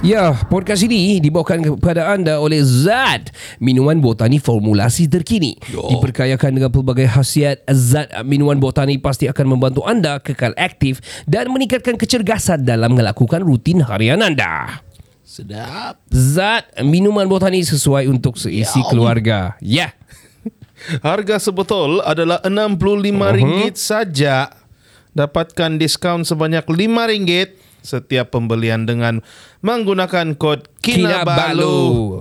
Ya, podcast ini dibawakan kepada anda oleh Zat, minuman botani formulasi terkini. Diperkayakan dengan pelbagai khasiat, Zat minuman botani pasti akan membantu anda kekal aktif dan meningkatkan kecergasan dalam melakukan rutin harian anda. Sedap. Zat minuman botani sesuai untuk seisi keluarga. Ya. Harga sebetul adalah RM65 saja. Dapatkan diskaun sebanyak RM5 setiap pembelian dengan menggunakan kod Kinabalu. Kinabalu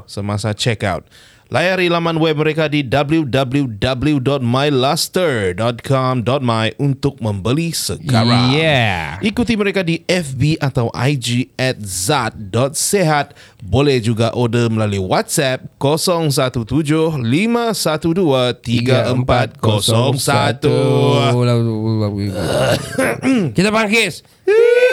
semasa check out. Layari laman web mereka di www.myluster.com.my untuk membeli sekarang. Yeah. Ikuti mereka di FB atau IG at zat.sehat. Boleh juga order melalui WhatsApp 017-512-3401. Kita bangkis.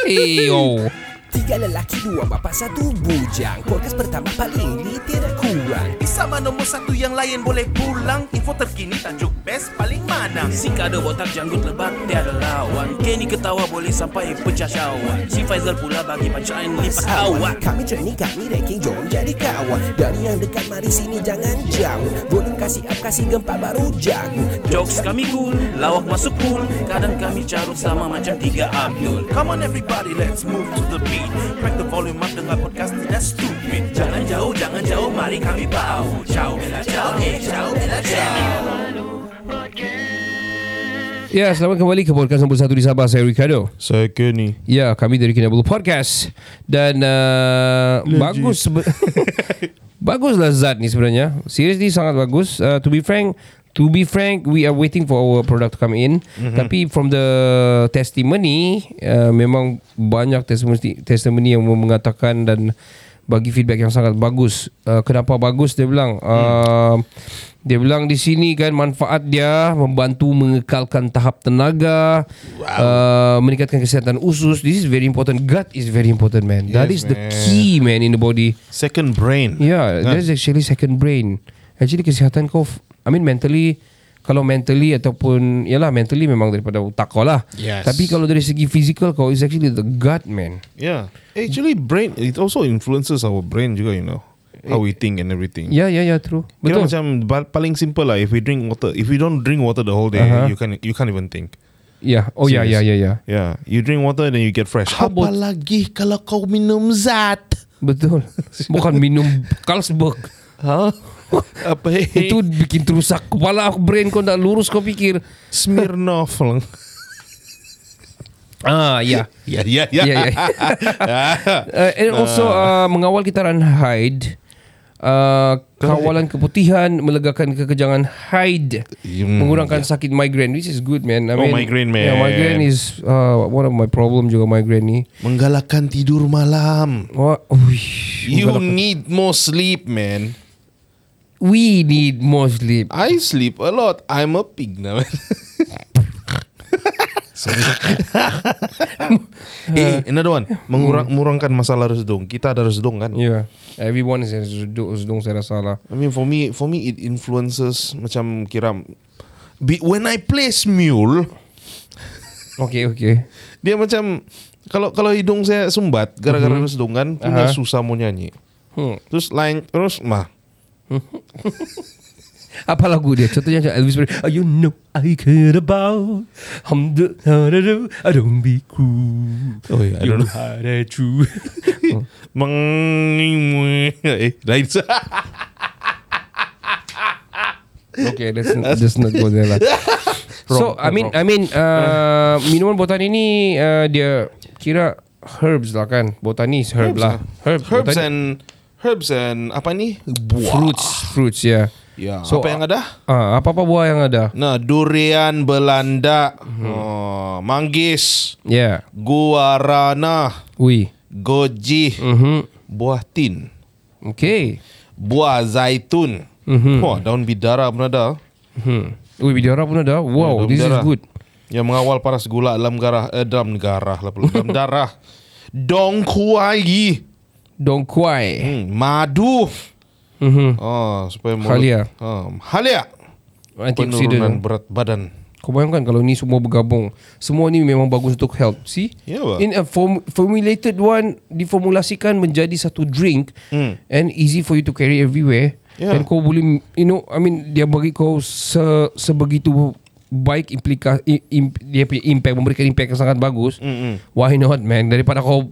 Hei, oh. Tiga lelaki, dua bapa, satu bujang Podcast pertama paling ini tidak kurang Di sama nombor satu yang lain boleh pulang. Info terkini tajuk best paling mana. Si kado botak janggut lebat tiada lawan. Kenny ketawa boleh sampai pecah syawak Si Faizal pula bagi pancaan lipat awak Kami training, kami ranking, jom jadi kawan. Dari yang dekat, mari sini jangan jauh. Volume kasih up, kasih gempa baru jago. Jokes kami cool, lawak masuk cool Kadang kami carut sama macam tiga Abdul. Come on everybody, let's move to the beat. Crack the volume up dengan podcast tidak stupid. Jangan jauh, jangan jauh, mari kami bau Ciao, bella ciao, eh ciao, bella ciao Ya, selamat kembali ke podcast nombor satu di Sabah. Saya Ricardo. Saya Kenny. Ya, kami dari Kinabalu Podcast dan uh, bagus baguslah Zat ni sebenarnya. Seriously sangat bagus. Uh, to be frank, to be frank, we are waiting for our product to come in. Mm-hmm. Tapi from the testimony, uh, memang banyak testimoni testimoni yang mengatakan dan bagi feedback yang sangat bagus. Uh, kenapa bagus dia bilang? Uh, dia bilang di sini kan manfaat dia membantu mengekalkan tahap tenaga, wow. uh, meningkatkan kesihatan usus. This is very important. Gut is very important, man. That is Yes, the man. key, man, in the body. Second brain. Yeah, Kan? that is actually second brain. Actually kesihatan kau, I mean mentally, kalau mentally ataupun, yalah mentally memang daripada otak kau lah. Yes. Tapi kalau dari segi physical kau is actually the gut, man. Yeah. Actually, brain it also influences our brain juga, you know, how we think and everything. Ya, ya, ya, true. Kira Betul. macam paling simple lah. If we drink water, if we don't drink water the whole day, Uh-huh. you can you can't even think. Ya, oh ya, ya, ya, ya. Yeah, you drink water then you get fresh. How about- Apalagi kalau kau minum zat. Betul. Bukan minum Carlsberg. Ha? Apa eh? Itu bikin terusak kepala aku brain kau tak lurus kau pikir. Smirnoff lang. Ah, ya. Ya, ya, ya. Ya, ya. Uh, and also uh, mengawal kitaran haid. Uh, kawalan keputihan melegakan kekejangan haid Hmm, mengurangkan sakit migraine which is good man I Oh, mean, migraine, yeah, man. migraine is uh, one of my problem juga migraine ni Menggalakkan tidur malam. Wah, uish, You menggalakkan- need more sleep, man. We need more sleep I sleep a lot. I'm a pig now. eh, another one. Mengurang, mengurangkan masalah resdung. Kita ada resdung kan? yeah everyone is sedung, sedung saya rasa lah I mean for me for me it influences macam kira be, when I play Smule okay okay dia macam kalau kalau hidung saya sumbat gara-gara mm-hmm. resdung kan punya Aha. susah mau nyanyi. hmm. Terus lain terus mah Apa lagu dia? Contohnya macam Elvis Presley. Oh, you know I care about. Hum do. I don't be cool. Oh, yeah, I you don't know. are that true. meng eh lain okay, let's not, let's not go there lah. so, I mean, I mean, uh, minuman botan ini uh, dia kira herbs lah kan? Botanis herb lah. Herb, herbs botani- and herbs and apa ni? Buah. fruits, fruits ya. Ya, So, apa yang ada? Ah, apa apa buah yang ada? Nah, durian Belanda, Mhm. oh, manggis, Ya. Yeah. guarana, Ui. goji, Mhm. buah tin, Okay. buah zaitun. Mhm. Wah, daun bidara pun ada. Hmm. Ui, bidara pun ada. Wow, daun this bidara. is good. Yang mengawal paras gula dalam garah eh, dalam garah lah dalam darah. Dong kuai. Dong Kuai. Hmm, madu. Mhm. Oh, supaya mulut- Halia. Oh, halia. Antioksidan. Penurunan berat badan. Kau bayangkan kalau ni semua bergabung. Semua ni memang bagus untuk health. See? Pak. In a form, formulated one diformulasikan menjadi satu drink Hmm. and easy for you to carry everywhere. Ya. Dan kau boleh you know I mean dia bagi kau se, sebegitu baik implika, i- im, dia punya impact memberikan impact yang sangat bagus. Mm-mm. Why not man daripada kau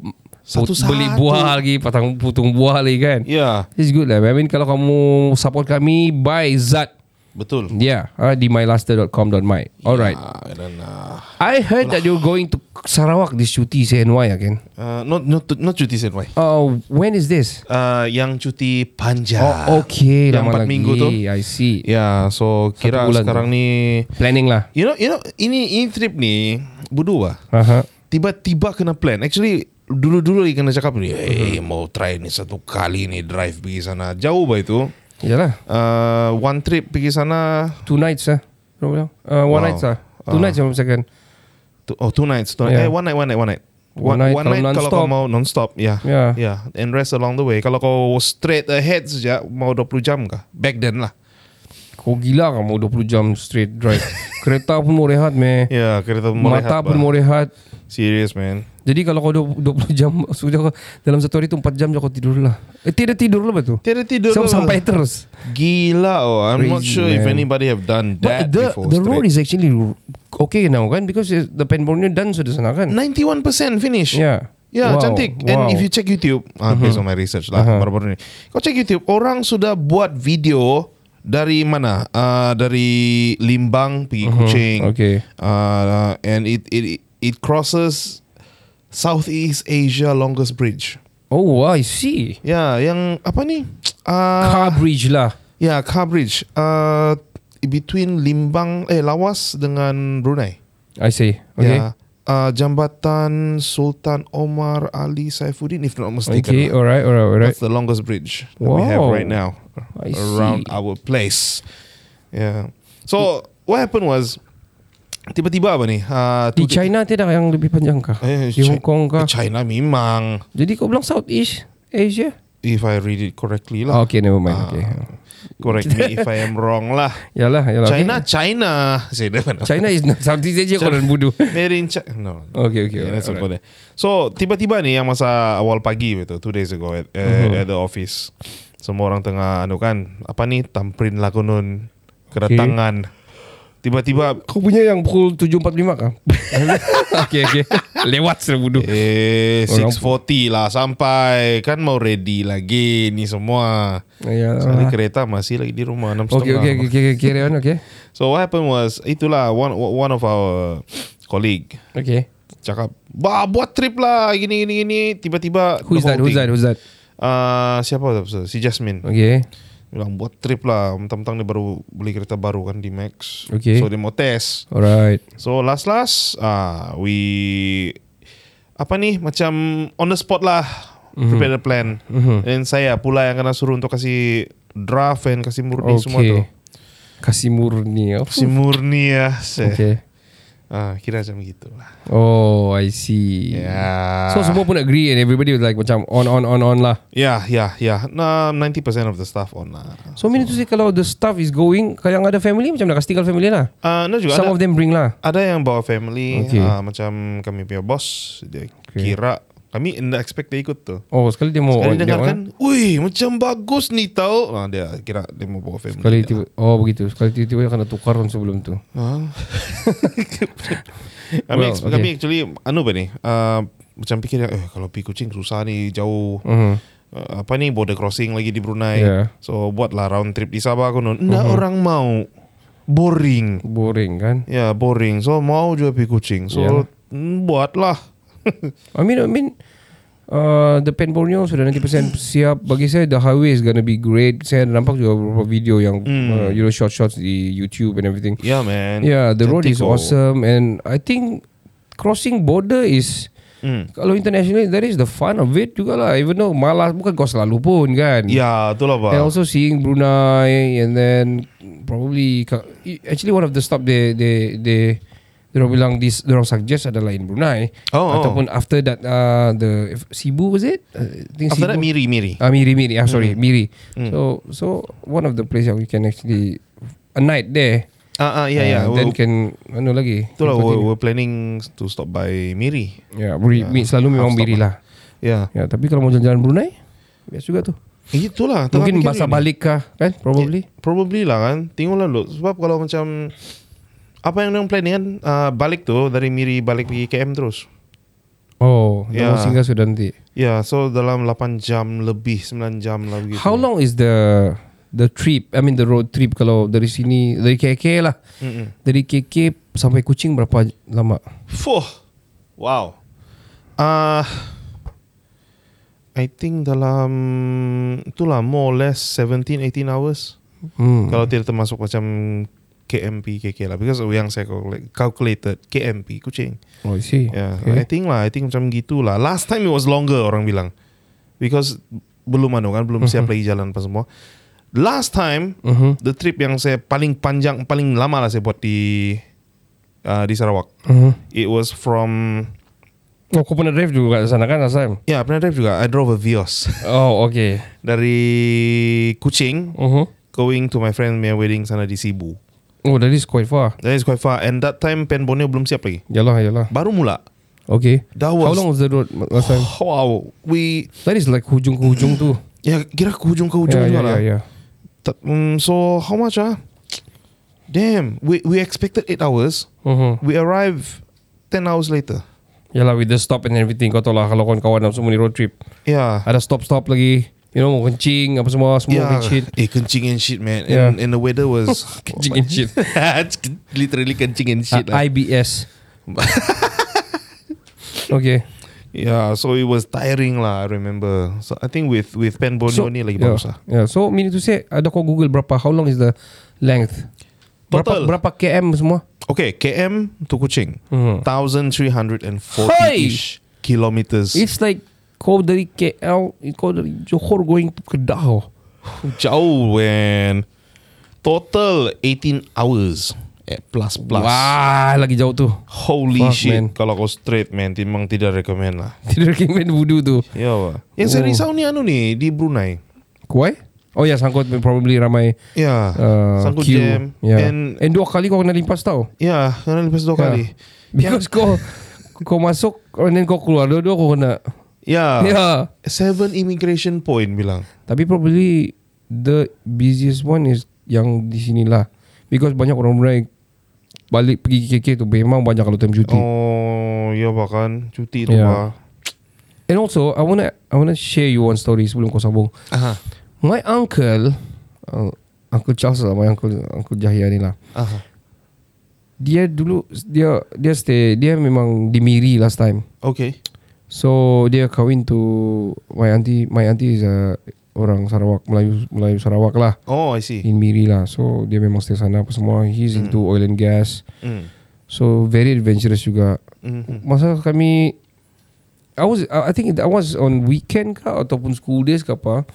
put, Satu-satu. beli buah lagi patang putung buah lagi kan. Ya, It's good lah. I mean kalau kamu support kami buy Zat. betul. Yeah, uh, di mylaster.com.my. Alright. Ah, dan uh, I heard that you're going to Sarawak this cuti CNY again. uh, not not not cuti why? Oh, when is this? Uh, yang cuti panjang. Oh, okay. Yang lama empat lagi. minggu tu. I see. Ya, so kira sekarang tu. ni Planning lah. You know, you know, ini ini trip ni bodoh lah. Aha. Tiba-tiba kena plan. Actually, dulu-dulu lagi kena cakap ni, hey, mau try ni satu kali ni drive pergi sana. Jauh bah itu. Yalah. Uh, one trip pergi sana. Two nights lah. Uh, one Wow. night lah. Two Ah. nights yang second. Two, oh, two nights. Two, Yeah. Eh, one night, one night, one night. One night kalau kalau non-stop. kau mau non-stop, ya. Yeah. Yeah, and rest along the way. Kalau kau straight ahead saja, mau 20 jam kah? Back then lah. Kau gila kamu 20 jam straight drive. Kereta pun mau rehat meh. Ya, yeah, kereta mau Mata rehat, pun bah. mau rehat. Serious, man. Jadi kalau kau 20 jam Sudah kau Dalam satu hari tu 4 jam kau tidur lah eh, Tidak tidur lah betul Tiada tidur. Lah. Sampai terus Gila oh. I'm not Crazy, sure if man. anybody have done that But the, before. the road straight. is actually Okay now kan Because the pen Borneo done sudah sana kan 91% finish. Yeah Ya, Wow, cantik. wow. And if you check YouTube, ah, based on my research lah, Uh-huh. baru-baru ni. Kau check YouTube, orang sudah buat video dari mana? Uh, dari Limbang pergi Kuching. Uh-huh. Okay. Uh, and it it it crosses Southeast Asia longest bridge. Oh I see Ya, yang apa ni? Uh, Car bridge lah Ya, car bridge. Uh, between Limbang, eh Lawas dengan Brunei. I see Okay Ya. Uh, jambatan Sultan Omar Ali Saifuddin, if not mistaken. Okay lah. alright alright alright That's the longest bridge that we have right now I around see. our place. Yeah. So what happened was tiba-tiba apa ni? Uh, Di China tidak yang lebih panjang kah? Eh, Di Hong Kong kah? China memang. Jadi kau bilang Southeast Asia? If I read it correctly Oh, lah. okay never mind Ah, okay. Correct me if I am wrong lah. Yalah yalah China, okay. China. One. China is not Southeast Asia dan bodoh Made in China. No. Okay okay Yeah, that's it. So tiba-tiba ni yang masa awal pagi itu two days ago at, Mhm. at the office. Semua orang tengah anu kan apa ni tamprin lah konun kedatangan. Tiba-tiba Kau punya yang pukul 7.45 kah? okay okay Lewat sudah bodoh eh Orang- 6.40 lah sampai kan mau ready lagi ni semua. Ya. Sekali kereta masih lagi di rumah enam Okay okay okay okay carry on okay So what happened was itulah one one of our colleague Okay cakap, "Bah, buat trip lah gini gini gini." Tiba-tiba Who's that who's that who's that Uh, siapa tu? Si Jasmine. Okay Bilang buat trip lah. Mentang-mentang dia baru beli kereta baru kan di Max. Okay. So dia mau test. Alright So last last, ah we apa ni macam on the spot lah. Prepare the plan. Dan saya pula yang kena suruh untuk kasih draft and kasih murni semua tu. Okay Kasih murni? Kasih murni ya. Okay Ah, kira macam gitu lah. Oh I see Ya. So semua pun agree And everybody was like Macam on on on on lah Ya, ya, ya. Nah, 90% of the stuff on lah. So meaning to say Kalau the staff is going Kalau yang ada family Macam nak tinggal family lah Ah, no juga Some ada. of them bring lah Ada yang bawa family Okay. ah, Macam kami punya bos Dia Okay. kira Kami tidak expect dia ikut tu. Oh sekali dia mau Sekali dia dengar kan Wih macam bagus ni tau. Ah, Dia kira dia mau bawa family Sekali dia. tiba Oh begitu. Sekali tiba-tiba Kena tukar sebelum tu. Ah. kami, Well, okay. kami actually Anu apa ni? Ah, Macam fikir eh, Kalau pergi kucing susah ni Jauh. Mhm. Ah, Apa ni border crossing lagi di Brunei. Yeah. So buatlah round trip di Sabah konon Nggak orang mau Boring. Boring kan? Ya boring. So mau juga pergi kucing. So Yeah. buatlah I mean I mean uh, The Pen Borneo sudah 90% siap. Bagi saya the highway is gonna be great. Saya nampak juga beberapa video yang uh, You know short shots di YouTube and everything. Yeah man. Yeah the road is awesome. And I think Crossing border is Hmm. Kalau internationally That is the fun of it juga lah Even though malas Bukan kau selalu pun kan? Ya itulah pak. And also seeing Brunei and then probably actually one of the stop they they they Diorang bilang this Diorang suggest adalah in Brunei Oh, oh. Ataupun after that uh, The Sibu was it? Uh, think After Sibu. that Miri Miri. Ah, Miri Miri. Ah, sorry, Mm. Miri. So so one of the place that we can actually a night there. Ah ah ya ya. Uh, then can ano lagi? Itulah we're, we're planning to stop by Miri. Ya, Miri, Miri selalu memang Miri lah. Ya. Ya, tapi kalau mau jalan-jalan Brunei, biasa juga tu. Itulah. tengah Mungkin bahasa ni. balik kah, kan? Probably. Probably lah kan. Tengoklah dulu. Sebab kalau macam apa yang orang planning kan uh, balik tu dari Miri balik pergi KM terus. Oh, Ya. yeah. singgah sudah nanti. Ya, yeah, so dalam 8 jam lebih, 9 jam lah begitu. How long is the the trip? I mean the road trip kalau dari sini dari KK lah. Mm-mm. Dari KK sampai Kuching berapa lama? Fuh. Wow. Uh, I think dalam itulah more or less 17 18 hours. Hmm. Kalau tidak termasuk macam KMP KK lah because yang saya calculate- calculated KMP Kuching. Oh, I see. Yeah, Okay. I think lah, I think macam gitulah. Last time it was longer orang bilang. Because belum anu kan, belum siap lagi jalan apa semua. Last time Mhm. the trip yang saya paling panjang, paling lama lah saya buat di uh, di Sarawak. Mhm. It was from Oh, kau pernah drive juga ke sana kan last time? Ya, pernah drive juga. I drove a Vios Oh, okay. dari Kuching Uh-huh. going to my friend punya wedding sana di Sibu. Oh, that is quite far. That is quite far and that time pen Borneo belum siap lagi. Yalah, yalah. Baru mula. Okay. That How was long was the road last time? Wow, we That is like hujung ke hujung tu. ya kira ke hujung ke hujung yeah, yeah, lah. yeah, yeah. Ta- mm, so how much ah? Damn, we we expected 8 hours. Uh-huh. We arrived 10 hours later. Yalah, with the stop and everything. Kau tahu lah kalau kawan-kawan semua ni road trip. Yeah. Ada stop-stop lagi. You know, kencing apa semua. Semua Yeah. kencing. Eh, kencing and shit, man. Yeah. And, and the weather was Kencing and shit. Literally kencing and shit. Uh, lah. IBS. okay. Yeah, so it was tiring lah. I remember. So I think with with Pen Borneo ni lagi yeah, bagus lah. yeah. So, meaning to say, ada kau Google berapa, how long is the length? Total. Berapa, berapa km semua? Okay, KM to Kuching, thousand three hundred and forty Hey! ish kilometers. It's like kau dari KL, kau dari Johor going to Kedah. jauh, man. Total 18 hours at plus plus. Wah, lagi jauh tu. Holy Fuck, shit. man. Kalau kau straight, man, memang tidak recommend lah. Tidak recommend wudu tu. Ya, Wah. Yang saya Oh. risau ni anu ni di Brunei. Kuai? Oh ya, sangkut probably ramai Ya, uh, sangkut queue. jam. Yeah. And And dua kali kau kena limpas tau. ya, kena lepas dua Ya. kali. Because kau kau masuk and then kau keluar dua-dua kau kena. Ya, Yeah. seven immigration point bilang. Tapi probably the busiest one is yang di sini lah. Because banyak orang Brunei balik pergi KK tu memang banyak kalau time cuti. Oh, ya bahkan cuti tu Ya. yeah. And also I wanna I wanna share you one story sebelum kau sambung. Aha. My uncle uh, Uncle Charles lah My uncle Uncle Jahia ni lah Aha. Dia dulu Dia dia stay Dia memang di Miri last time Okay. So dia kahwin to My auntie My auntie is a Orang Sarawak Melayu Melayu Sarawak lah Oh, I see. In Miri lah So dia memang stay sana apa semua He's into oil and gas Mm. So very adventurous juga Mhm. Masa kami I was I think I was on weekend ke ataupun school days ke apa.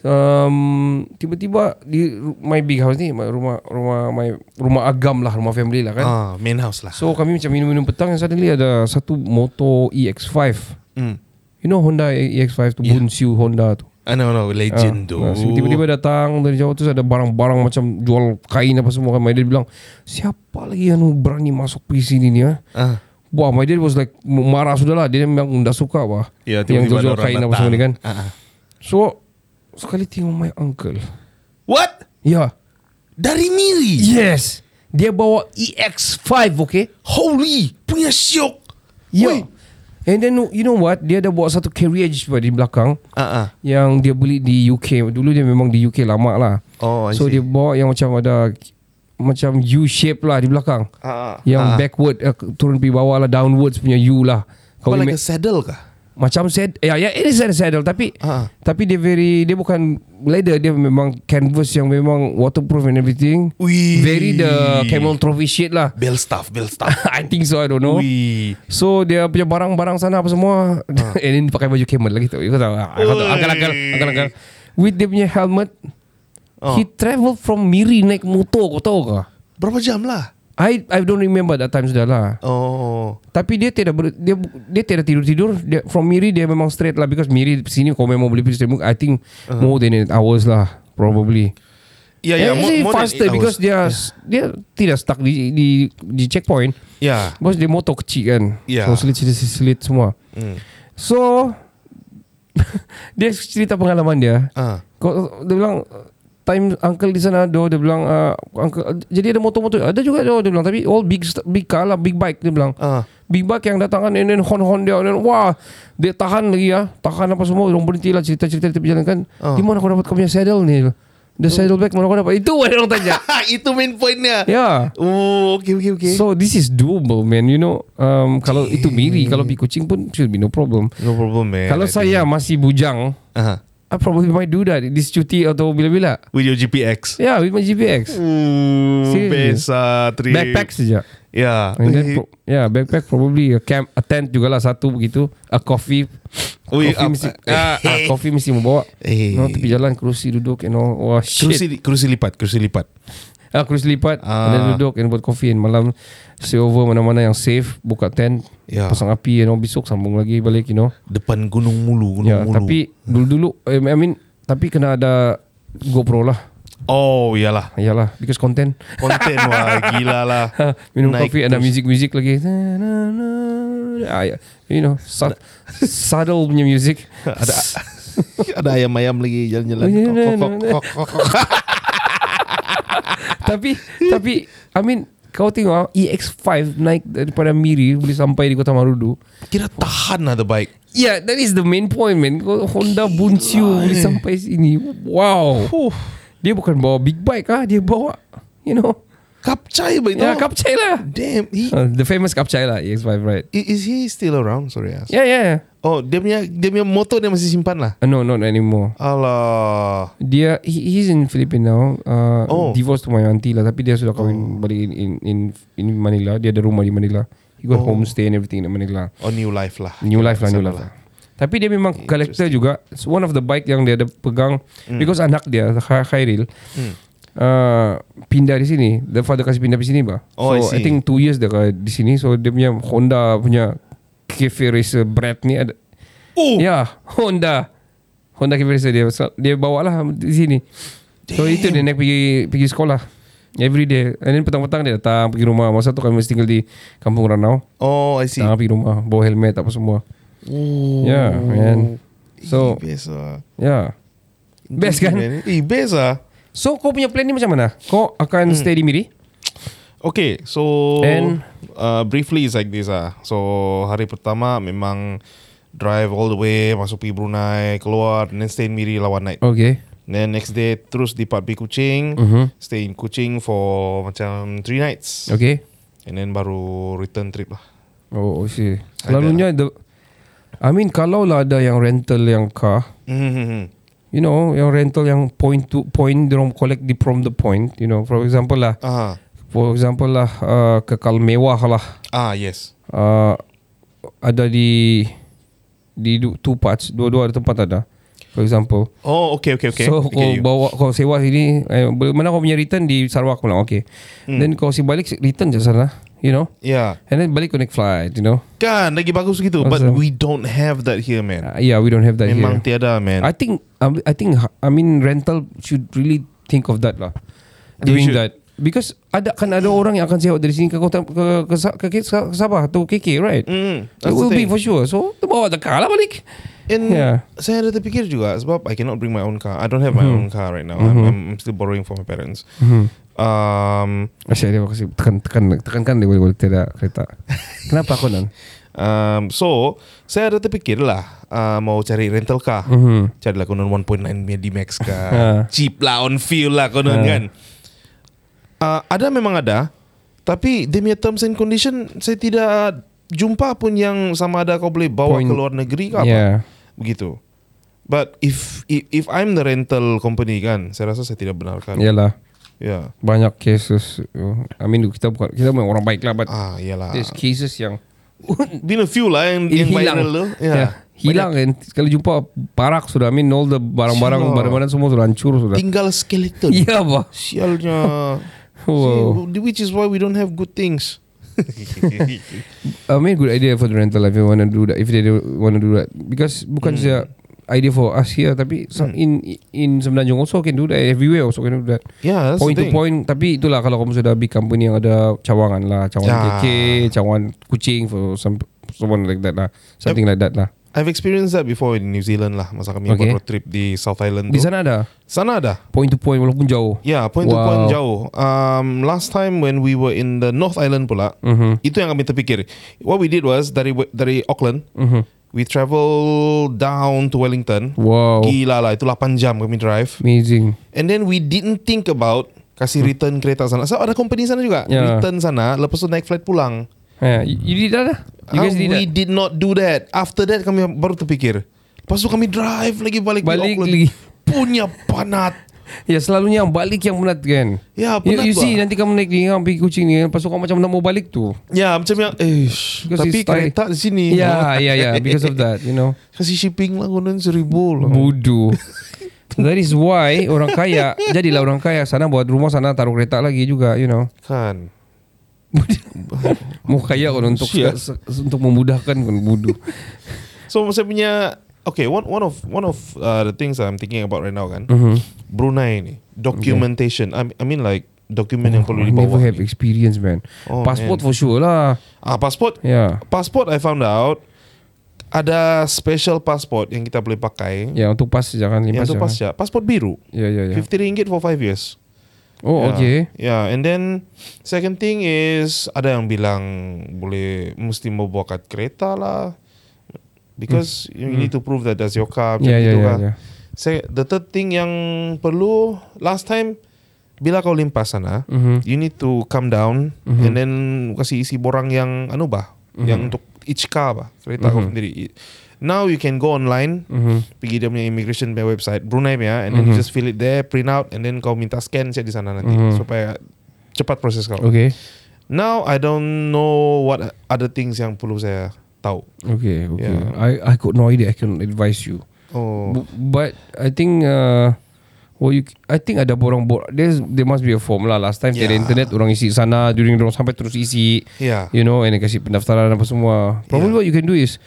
Um, tiba-tiba di my big house ni rumah rumah my rumah agam lah rumah family lah kan. Ah, main house lah. So kami macam minum-minum petang and suddenly ada satu motor EX5. Mm. You know Honda EX5 tu Yeah. Bunsiu Honda tu. I know, no, legend tu. Ah, so tiba-tiba datang dari jauh tu ada barang-barang macam jual kain apa semua kan. My dad bilang, siapa lagi yang berani masuk pergi sini ni ah? Ah. Wah, my dad was like marah sudah lah. Dia memang tak suka apa. Ya, yang orang kain apa semua ni kan. Ah. So, sekali tengok my uncle. What? Ya. Dari Miri? Yes. Dia bawa EX5, okay? Holy, punya syok. Ya. Woi. And then, you know what? Dia ada bawa satu carriage di belakang. Ah. Yang dia beli di UK. Dulu dia memang di UK lama lah. Oh, I so, see. dia bawa yang macam ada... Macam U shape lah di belakang. Ah. Yang Ah. backward, uh, turun pergi bawah lah, downwards punya U lah. Apa Kau like ima- a saddle kah? Macam said Ya yeah, it is a saddle Tapi Ah. Tapi dia very Dia bukan leather Dia memang canvas Yang memang waterproof and everything Wih. Very the Camel trophy shit lah Bell stuff, bell stuff. I think so I don't know Wih. So dia punya barang-barang sana apa semua And then pakai baju camel lagi tu Kau tahu ah, Kau tahu Oi. Akal-akal Akal-akal With dia punya helmet Oh. He travel from Miri naik motor Kau tahu ke Berapa jam lah? I I don't remember that time sudah lah. Oh. Tapi dia tidak ber, dia dia tidak tidur tidur. Dia, from Miri dia memang straight lah because Miri sini kau memang boleh pergi. I think Uh-huh. more than 8 hours lah probably. Ya, Yeah, ya, more, yeah, more than faster eight because dia dia tidak stuck di di di checkpoint. Ya. Bos dia motor kecil kan. Ya. So selit selit selit semua. Hmm. So dia cerita pengalaman dia. Ah. Kau dia bilang time uncle di sana ada dia bilang uh, uncle jadi ada motor-motor ada juga ada dia bilang tapi all big big car lah big bike dia bilang. Ah. Big bike yang datang kan and then hon-hon dia and then, wah dia tahan lagi ya tahan apa semua orang berhenti lah cerita-cerita tepi jalan kan di mana kau dapat kau punya saddle ni the saddle bag mana kau dapat itu orang tanya Itu main pointnya. ya Oh, okay, okay, okay. So this is doable man You know um, Kalau itu miri Kalau pergi kucing pun Should be no problem no problem, man. Kalau I saya masih bujang think. I probably might do that This cuti atau bila-bila With your GPX. Yeah with my GPX Ooh, Seriously. besa trip. Backpack saja Yeah. And then pro- Yeah backpack probably A camp A tent jugalah satu begitu A coffee Ui, Coffee mesti ah, ah, Coffee mesti membawa Eh. no, Tepi jalan Kerusi duduk You know Wah shit Kerusi, kerusi lipat, kerusi lipat. Ah, kerusi lipat Ah. And then duduk And buat coffee And malam Stay over mana-mana yang safe Buka tent Ya. Pasang api You know Besok sambung lagi balik You know Depan gunung mulu, gunung Ya, mulu. tapi dulu-dulu eh, I mean tapi kena ada GoPro lah. Oh, iyalah. Iyalah, because content. Konten wah gila lah. Minum Naik kopi ada music-music lagi. Ah, ya. You know, subtle punya music. ada ada ayam-ayam lagi jalan-jalan. tapi tapi I mean kau tengok ah, EX5 naik daripada Miri boleh sampai di Kota Marudu. Kira tahan lah the bike. Yeah, that is the main point man. Kau Honda Buncio boleh sampai sini. Wow. Dia bukan bawa big bike ah, dia bawa you know. Kapcai ba ito? Ya, Kapchay lah. Damn. He, Uh, the famous Kapchay lah, EX5 right. i- is he still around? Sorry. As. Yeah, yeah. Oh, dia punya dia punya motor dia masih simpan lah. Uh, no, not anymore. Alah. Dia he, he's in Philippines now. Uh, Oh. Divorced to my auntie lah. Tapi dia sudah kahwin balik in, in in in Manila. Dia ada rumah di Manila. He got Oh. homestay and everything in Manila. Oh, new life lah. New life lah, new life lah. Tapi dia memang collector juga. It's one of the bike yang dia ada pegang because anak dia Kha- Khairil uh, pindah di sini. The father kasih pindah di sini bah. Oh, I so I, see. think two years dia ke- di sini. So dia punya Honda punya cafe racer Brad ni ada. Oh. Ya, Honda. Honda cafe racer dia dia bawa lah di sini. So itu dia naik pergi pergi sekolah. Every day And then petang-petang dia datang Pergi rumah Masa tu kami masih tinggal di Kampung Ranau Oh, I see. Datang pergi rumah Bawa helmet apa semua Oh. Yeah, man. So- eh, best lah. Ya Best kan. Eh, best lah. So kau punya plan ni macam mana? Kau akan stay di Miri? Okay, so And- uh, briefly is like this ah. So hari pertama memang drive all the way masuk pergi Brunei, keluar, and then stay in Miri lah one night. Okay Then next day terus di Pat Kuching, Mhm. stay in Kuching for macam three nights, Okay and then baru return trip lah. Oh, see. Selalunya the I mean kalau lah ada yang rental yang car Mhm. You know Yang rental yang point to point Diorang collect di from the point You know For example lah Ah, For example lah uh, Kekal mewah lah ah yes. uh, Ada di Di two parts Dua-dua ada tempat ada For example Oh, okay, okay, okay. So Okay, kau you. bawa Kau sewa sini eh, Mana kau punya return Di Sarawak pula Okay Hmm. Then kau si balik Return je sana You know Yeah, And then balik naik flight You know kan lagi bagus gitu. But Awesome. we don't have that here, man. uh, Yeah we don't have that Memang here tiada, man. I think um, I think I mean rental should really think of that lah. They Doing should. that because ada kan ada orang yang akan sewa dari sini ke kota ke ke, ke, ke, ke, ke Sabah atau KK right? Mm, It that's the will be thing. for sure. So tu bawa the car lah balik. And Yeah. saya ada terfikir juga sebab I cannot bring my own car. I don't have my Mm-hmm. own car right now. I'm, I'm, I'm still borrowing from my parents. Um, Asyik dia kasi tekan tekan tekankan dia boleh boleh tidak kereta. Kenapa aku nan? um, so saya ada terfikir lah uh, mau cari rental car. Mhm. Cari lah konon 1.9 di Max car. Cheap lah on fuel lah konon Ah. kan. Uh, ada memang ada. Tapi dia punya terms and condition saya tidak jumpa pun yang sama ada kau boleh bawa Point. ke luar negeri ke apa. Yeah. Begitu. But if, if if I'm the rental company kan, saya rasa saya tidak benarkan. Yalah. Ya. Banyak cases. I mean kita bukan kita bukan orang baik lah but Ah, iyalah. there's cases yang Been a few lah yang, yang hilang. viral tu. Ya. Yeah. Hilang kan Sekali jumpa Parak sudah I mean all the barang-barang Sial. Barang-barang semua sudah hancur sudah Tinggal skeleton. Iya bah Sialnya. Wow. See, which is why we don't have good things. I mean, good idea for the rental if you want to do that. If they want to do that, because bukan Hmm. saja idea for us here, tapi some in in Semenanjung also can do that. Everywhere also can do that. yeah, that's point the to thing. point. Tapi itulah kalau kamu sudah big company yang ada cawangan lah, cawangan Ya. KK, cawangan kucing for some someone like that lah, something like that lah. I've experienced that before in New Zealand lah. Masa kami Okay. buat road trip di South Island Di tu. sana ada Sana ada. point to point walaupun jauh. Ya, point to Wow. point jauh. Um, last time when we were in the North Island pula, Mhm. itu yang kami terfikir. What we did was dari dari Auckland, Mhm. We travel down to Wellington. Wow. Gila lah, itu 8 jam kami drive. Amazing. And then we didn't think about kasih return kereta sana. So ada company sana juga. Hmm. Ya. Return sana, lepas tu naik flight pulang. Yeah, you, did that lah? You guys did we that? did not do that. After that kami baru terfikir. Lepas tu kami drive lagi balik, Balik di Auckland. lagi. Punya panat. Ya selalunya yang balik yang penat kan? Ya, You, penat you see bah. nanti kamu naik ni Kamu pergi kucing ni Lepas tu kamu macam nak mau balik tu. Ya macam yang eh Tapi kereta di sini. Ya ya ya Because of that You know. Kasih shipping lah Konon seribu lah. Bodoh. That is why Orang kaya Jadilah orang kaya Sana buat rumah Sana taruh kereta lagi juga You know. Kan. Mau kaya kan untuk se- Untuk memudahkan kan bodoh. So saya punya Okay one one of one of uh, the things I'm thinking about right now kan Mhm. Brunei ni Documentation I, I mean like Dokumen yang perlu I dibawa never have ni. experience man. Oh, Passport man. for sure lah. Ah Passport? Ya Passport I found out Ada special passport Yang kita boleh pakai. Ya untuk pas jangan Yang limpas tu pas ya. Passport biru. Ya ya ya. 50 ringgit for 5 years. Oh Yeah. okay. Yeah, and then second thing is ada yang bilang boleh mesti mau bawa kad kereta lah. Because you need to prove that that's your car. Ya ya gitu ya kan. ya. Se- the third thing yang perlu last time bila kau limpas sana, Mhm. you need to come down Mhm. and then kasih isi borang yang anu bah, yang untuk each car bah, kereta kau Mhm. sendiri. Now you can go online, Mhm. pergi dia punya immigration punya website Brunei punya and then you Mhm. just fill it there, print out and then kau minta scan saya di sana nanti Mhm. supaya cepat proses kau. Okay Now I don't know what other things yang perlu saya tahu. Okay, okay. Yeah. I I got no idea. I can advise you. Oh, Bu- But I think uh, well, you, I think ada orang buat. There's there must be a form lah. Last time yeah. Yeah. internet orang isi sana during orang sampai terus isi. yeah. You know, and kasih pendaftaran apa semua. Probably Yeah. what you can do is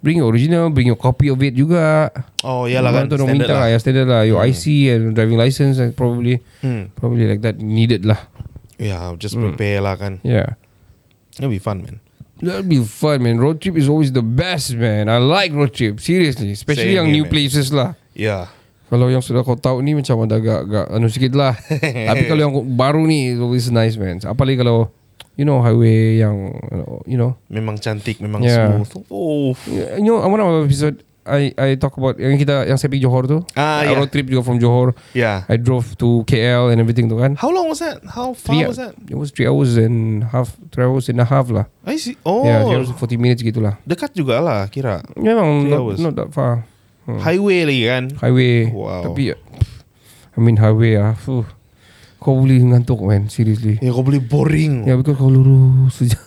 bring your original, bring your copy of it juga. Oh, ya lah kan. Orang Standard minta lah. Ya standard lah. Your IC and driving license and probably Hmm. probably like that needed lah. Yeah, just Hmm. prepare lah kan. Yeah. It'll be fun, man. That'll be fun, man. Road trip is always the best, man. I like road trip. Seriously, especially Same yang here, new man. places lah. Yeah. Kalau yang sudah kau tahu ni macam ada agak, agak anu sikit lah. Tapi kalau yang baru ni it's always nice man. Apalagi kalau you know highway yang you know. Memang cantik, memang Yeah. smooth. Oh. You know, one of our episode I I talk about yang kita yang saya pergi Johor tu. Ah, I yeah. Road trip juga from Johor. Yeah. I drove to KL and everything tu kan. How long was that? How far Three, was that? It was three hours and half, three hours and a half lah. I see. Oh. Yeah, three hours and 40 minutes gitulah. Dekat juga lah kira. Memang Three not, hours. not that far. Hmm. Highway lagi kan. Highway. Wow. Tapi I mean highway ah. Fuh. Kau boleh ngantuk man, seriously. Ya kau boleh boring. Ya because kau lurus saja.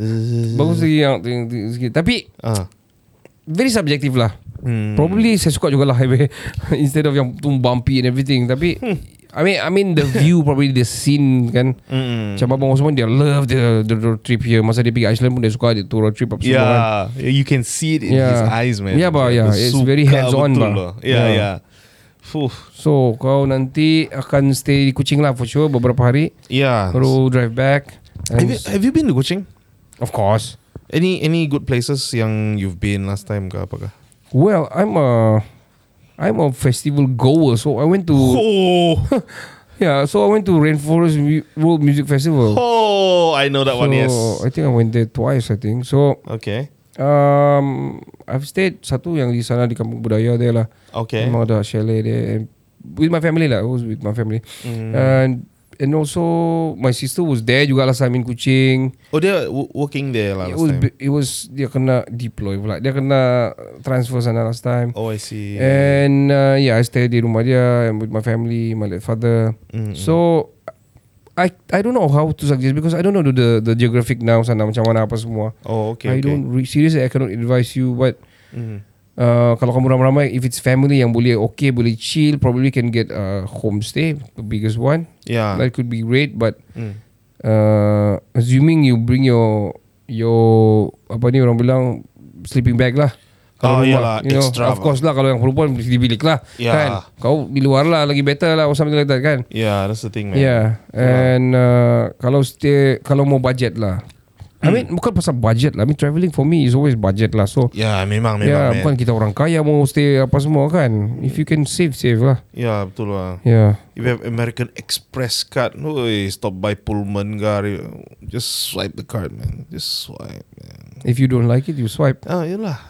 Uh, Bagus lagi yang. Tapi Ah. very subjective lah. Hmm. Probably saya suka juga lah highway instead of yang tu bumpy and everything. Tapi I mean I mean the view probably the scene kan. Mm-mm. Macam abang semua dia love the, the road trip here. Masa dia pergi Iceland pun dia suka dia tu road trip apa semua kan. Yeah, you can see it in Yeah. his eyes, man. Yeah, bah, yeah. It's very hands-on, betul bah. loh. Yeah, Yeah. yeah. Fuh. So kau nanti akan stay di Kuching lah for sure beberapa hari. Yeah. Baru drive back. Have you, have you been to Kuching? of course. Any any good places yang you've been last time ke apakah? Well, I'm a I'm a festival goer, so I went to Oh, yeah. So I went to Rainforest Mu- World Music Festival. oh, I know that so one. Yes. I think I went there twice. I think so. Okay. Um, I've stayed satu yang di sana di kampung budaya there lah. Okay. Memang ada chalet there and with my family lah. I was with my family. Mm. And and also my sister was there juga last time in Kuching. Oh, dia working there lah It last was time. it was dia kena deploy pula. Dia kena transfer sana last time. Oh, I see. And uh, yeah, I stayed di rumah dia and with my family, my late father. Mm, So I I don't know how to suggest because I don't know the the geographic now sana macam mana apa semua. Oh, okay. I okay. don't re- seriously I cannot advise you but Mm. Uh, kalau kamu ramai-ramai If it's family yang boleh Okay boleh chill Probably can get a homestay The biggest one Yeah. That could be great But Hmm. uh, Assuming you bring your Your Apa ni orang bilang Sleeping bag lah Oh, iyalah, you know, extra Of course lah Kalau yang perempuan Di bilik lah Yeah. kan? Kau di luar lah Lagi better lah Or something like that kan Yeah, that's the thing, man. Yeah And uh, Kalau stay Kalau mau budget lah I mean bukan pasal budget lah I mean travelling for me Is always budget lah So Ya, memang, memang, Ya, man. bukan kita orang kaya mau stay apa semua kan. If you can save, save lah. Ya, betul lah. Ya. If you have American Express card, oi, stop by Pullman gar, just swipe the card, man. Just swipe, man. If you don't like it, you swipe. Ah, yelah.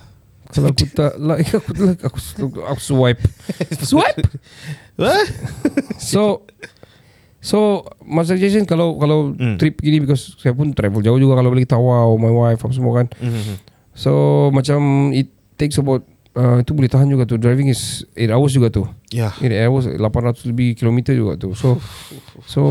Kalau aku tak like, aku like, aku, aku swipe. swipe? What? So, so my suggestion kalau kalau Hmm. trip gini because saya pun travel jauh juga kalau balik Tawau, my wife apa semua kan. Mhm. So macam it takes about uh, itu boleh tahan juga tu. Driving is 8 hours juga tu. Ya. 8 hours 800 lebih kilometer juga tu. So so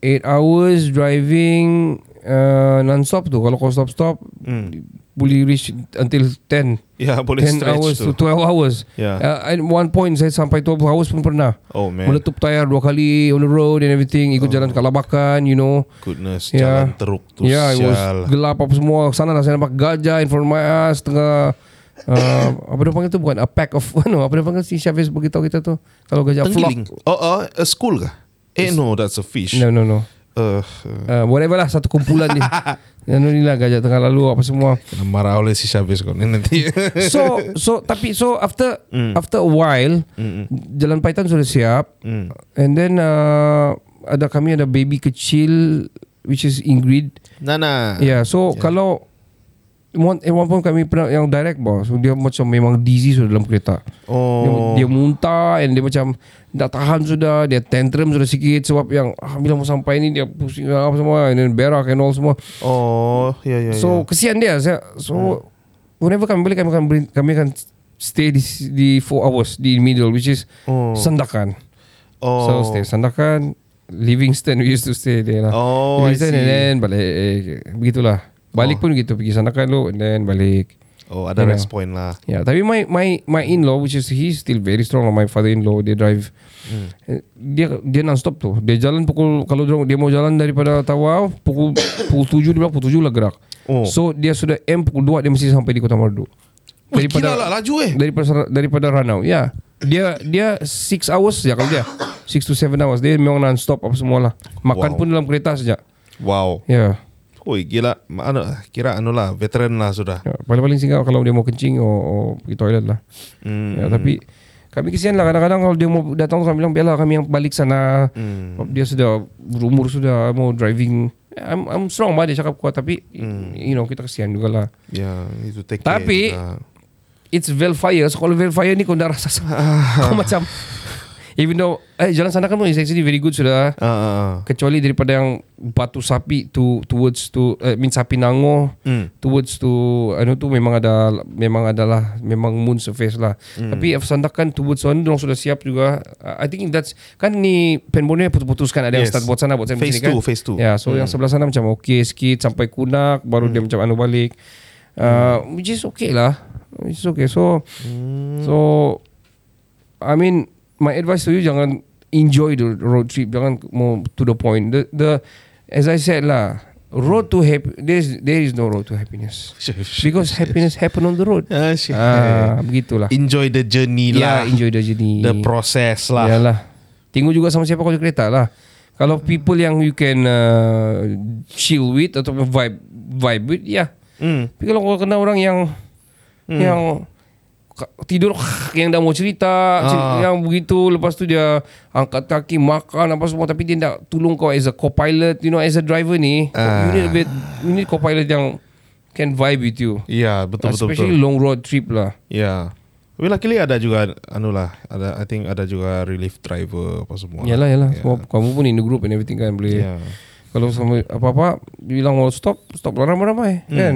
8 hours driving uh, non-stop tu. Kalau kau stop-stop Hmm. Boleh reach until 10 Ya, boleh 10 stretch hours tu. to 12 hours. Ya. Uh, at one point saya sampai 12 hours pun pernah. Oh, man. Meletup tayar dua kali on the road and everything. Ikut jalan kalabakan, you know. Goodness, Ya. jalan teruk tu. Yeah, it was gelap apa semua. Sana lah saya nampak gajah in front of my eyes tengah uh, apa dia panggil tu bukan a pack of no, apa dia panggil si Chavez beritahu kita tu kalau gajah Tenggiling. flock. Oh, oh, a school kah? Eh, no, that's a fish. No no no. Uh, uh, Uh, whatever lah satu kumpulan dia. Yang ni lah gajah tengah lalu apa semua. kena marah oleh si Chavez kau ni nanti. So so tapi so after Mm. after a while jalan Python sudah siap Mm. and then uh, ada kami ada baby kecil which is Ingrid. Nana. Yeah, so yeah. kalau one, one point kami pernah yang direct bos, so dia macam memang dizzy sudah dalam kereta. Oh. Dia, dia muntah and dia macam tak tahan sudah, dia tantrum sudah sikit sebab yang ah, bila mau sampai ni dia pusing apa semua and then berak and all semua. Oh, ya ya. So ya. kesian dia. Saya, so whenever kami balik kami akan kami akan stay di di 4 hours di middle which is Oh. Sandakan. Oh. So stay Sandakan Livingston we used to stay there lah. Oh, Livingston and then balik eh, begitulah. Balik pun gitu pergi Sandakan dulu and then balik. Oh, ada Yeah. rest point lah. Ya, tapi my my my in-law which is he's still very strong lah my father-in-law dia drive eh, dia dia non stop tuh. Dia jalan pukul kalau dia, dia mau jalan daripada Tawau pukul pukul 7 dia bilang pukul 7 lah gerak. Oh. So dia sudah M pukul 2 dia mesti sampai di Kota Merdu. Wah, gila lah, laju eh. Daripada daripada Ranau. Ya. Dia dia 6 hours ya kalau dia. 6 to 7 hours. Dia memang non stop apa semua lah. Makan Wow. pun dalam kereta saja. Wow. Ya. Oi, gila. Mana kira anu lah, veteran lah sudah. ya. Paling-paling singgah kalau dia mau kencing o, pergi toilet lah. Hmm. Ya, tapi kami kesian lah kadang-kadang kalau dia mau datang kami bilang biarlah kami yang balik sana. Hmm. Dia sudah berumur sudah mau driving. I'm I'm strong bah dia cakap kuat tapi Hmm. you know kita kesian juga lah. Ya, itu take care Tapi it's Velfire. So kalau Velfire ni kau dah rasa kau macam even though eh jalan sana kan pun is actually very good sudah. Ah, ah, ah. Kecuali daripada yang batu sapi to towards to uh, mean sapi nango Hmm. towards to anu tu memang ada memang adalah memang moon surface lah. Hmm. Tapi if sandakan towards sana dia sudah siap juga. Uh, I think that's kan ni penbonnya putus-putuskan ada yang Yes. start buat sana buat sana Phase sini kan. two, phase two. Ya, so yang sebelah sana macam okay sikit sampai kunak baru dia macam anu balik. Uh, which is okay lah. Is okay. So so I mean my advice to you jangan enjoy the road trip jangan more to the point the the as I said lah road to happy there's there is no road to happiness because happiness happen on the road Ah, ah begitulah enjoy the journey yeah lah. enjoy the journey the process lah. Yalah. Tengok juga sama siapa kau di kereta lah. Kalau people yang you can uh, chill with atau vibe vibe with, ya. Yeah. Hmm. Tapi kalau kau kena orang yang yang ka- tidur yang dah mau cerita, Ah. yang begitu lepas tu dia angkat kaki makan apa semua tapi dia tak tolong kau as a co-pilot, you know as a driver ni, you need a bit you need co-pilot yang can vibe with you. Ya, betul betul Especially betul. long road trip lah. Ya. Tapi luckily ada juga anu lah, ada I think ada juga relief driver apa semua. Yalah yalah. Ya. Semua kamu pun in the group and everything kan boleh. Ya. Kalau sama apa-apa bilang mau stop, stop lah ramai-ramai Hmm. kan.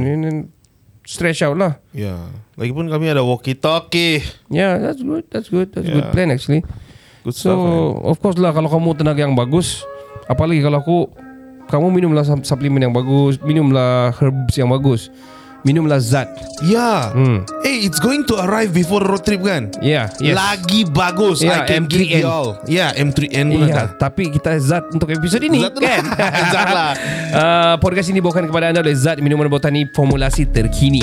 Stretch out lah. Ya. Lagipun kami ada walkie talkie. Yeah, that's good. That's good. That's Yeah. good plan actually. Good So, stuff. man. of course lah kalau kamu tenaga yang bagus, apalagi kalau aku kamu minumlah sup- suplemen yang bagus, minumlah herbs yang bagus minumlah zat. Ya. Hmm. Hey, it's going to arrive before road trip kan? Yeah. Yes. Lagi bagus. Yeah, I can M3N. give you all. Yeah, M3N pun yeah, kan. Tapi kita zat untuk episod ini zat lah. kan? zat lah. uh, podcast ini bawakan kepada anda oleh Zat Minuman Botani Formulasi Terkini.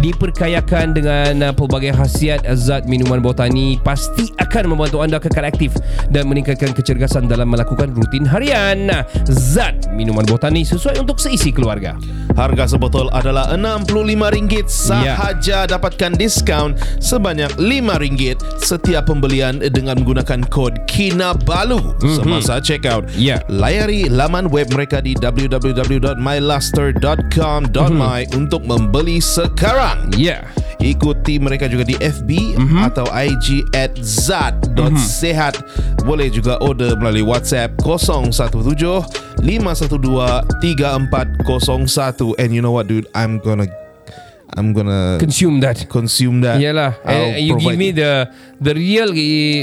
Diperkayakan dengan uh, pelbagai khasiat uh, zat minuman botani pasti akan membantu anda kekal aktif dan meningkatkan kecergasan dalam melakukan rutin harian. Zat Minuman Botani sesuai untuk seisi keluarga. Harga sebotol adalah 60 RM25 ya. sahaja yeah. dapatkan diskaun sebanyak RM5 setiap pembelian dengan menggunakan kod KINABALU mm-hmm. semasa check out. Yeah. Layari laman web mereka di www.myluster.com.my mm-hmm. untuk membeli sekarang. Yeah. Ikuti mereka juga di FB mm-hmm. atau IG at zat.sehat. Mm-hmm. Boleh juga order melalui WhatsApp 017 512 3401 and you know what dude I'm gonna I'm gonna Consume that. consume that. Yalah. I'll And you give provide- me the the real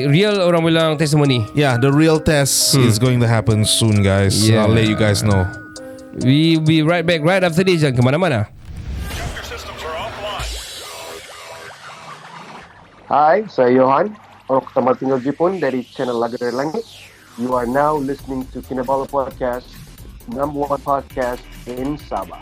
real orang bilang testimony. Yeah, the real test is going to happen soon, guys. Hmm. Yeah. I'll let you guys know. We be right back right after this. Jangan kemana-mana. Hi, saya Johan, orang pertama tinggal Jepun dari channel Laga dari Langit. You are now listening to Kinabalu Podcast, number one podcast in Sabah.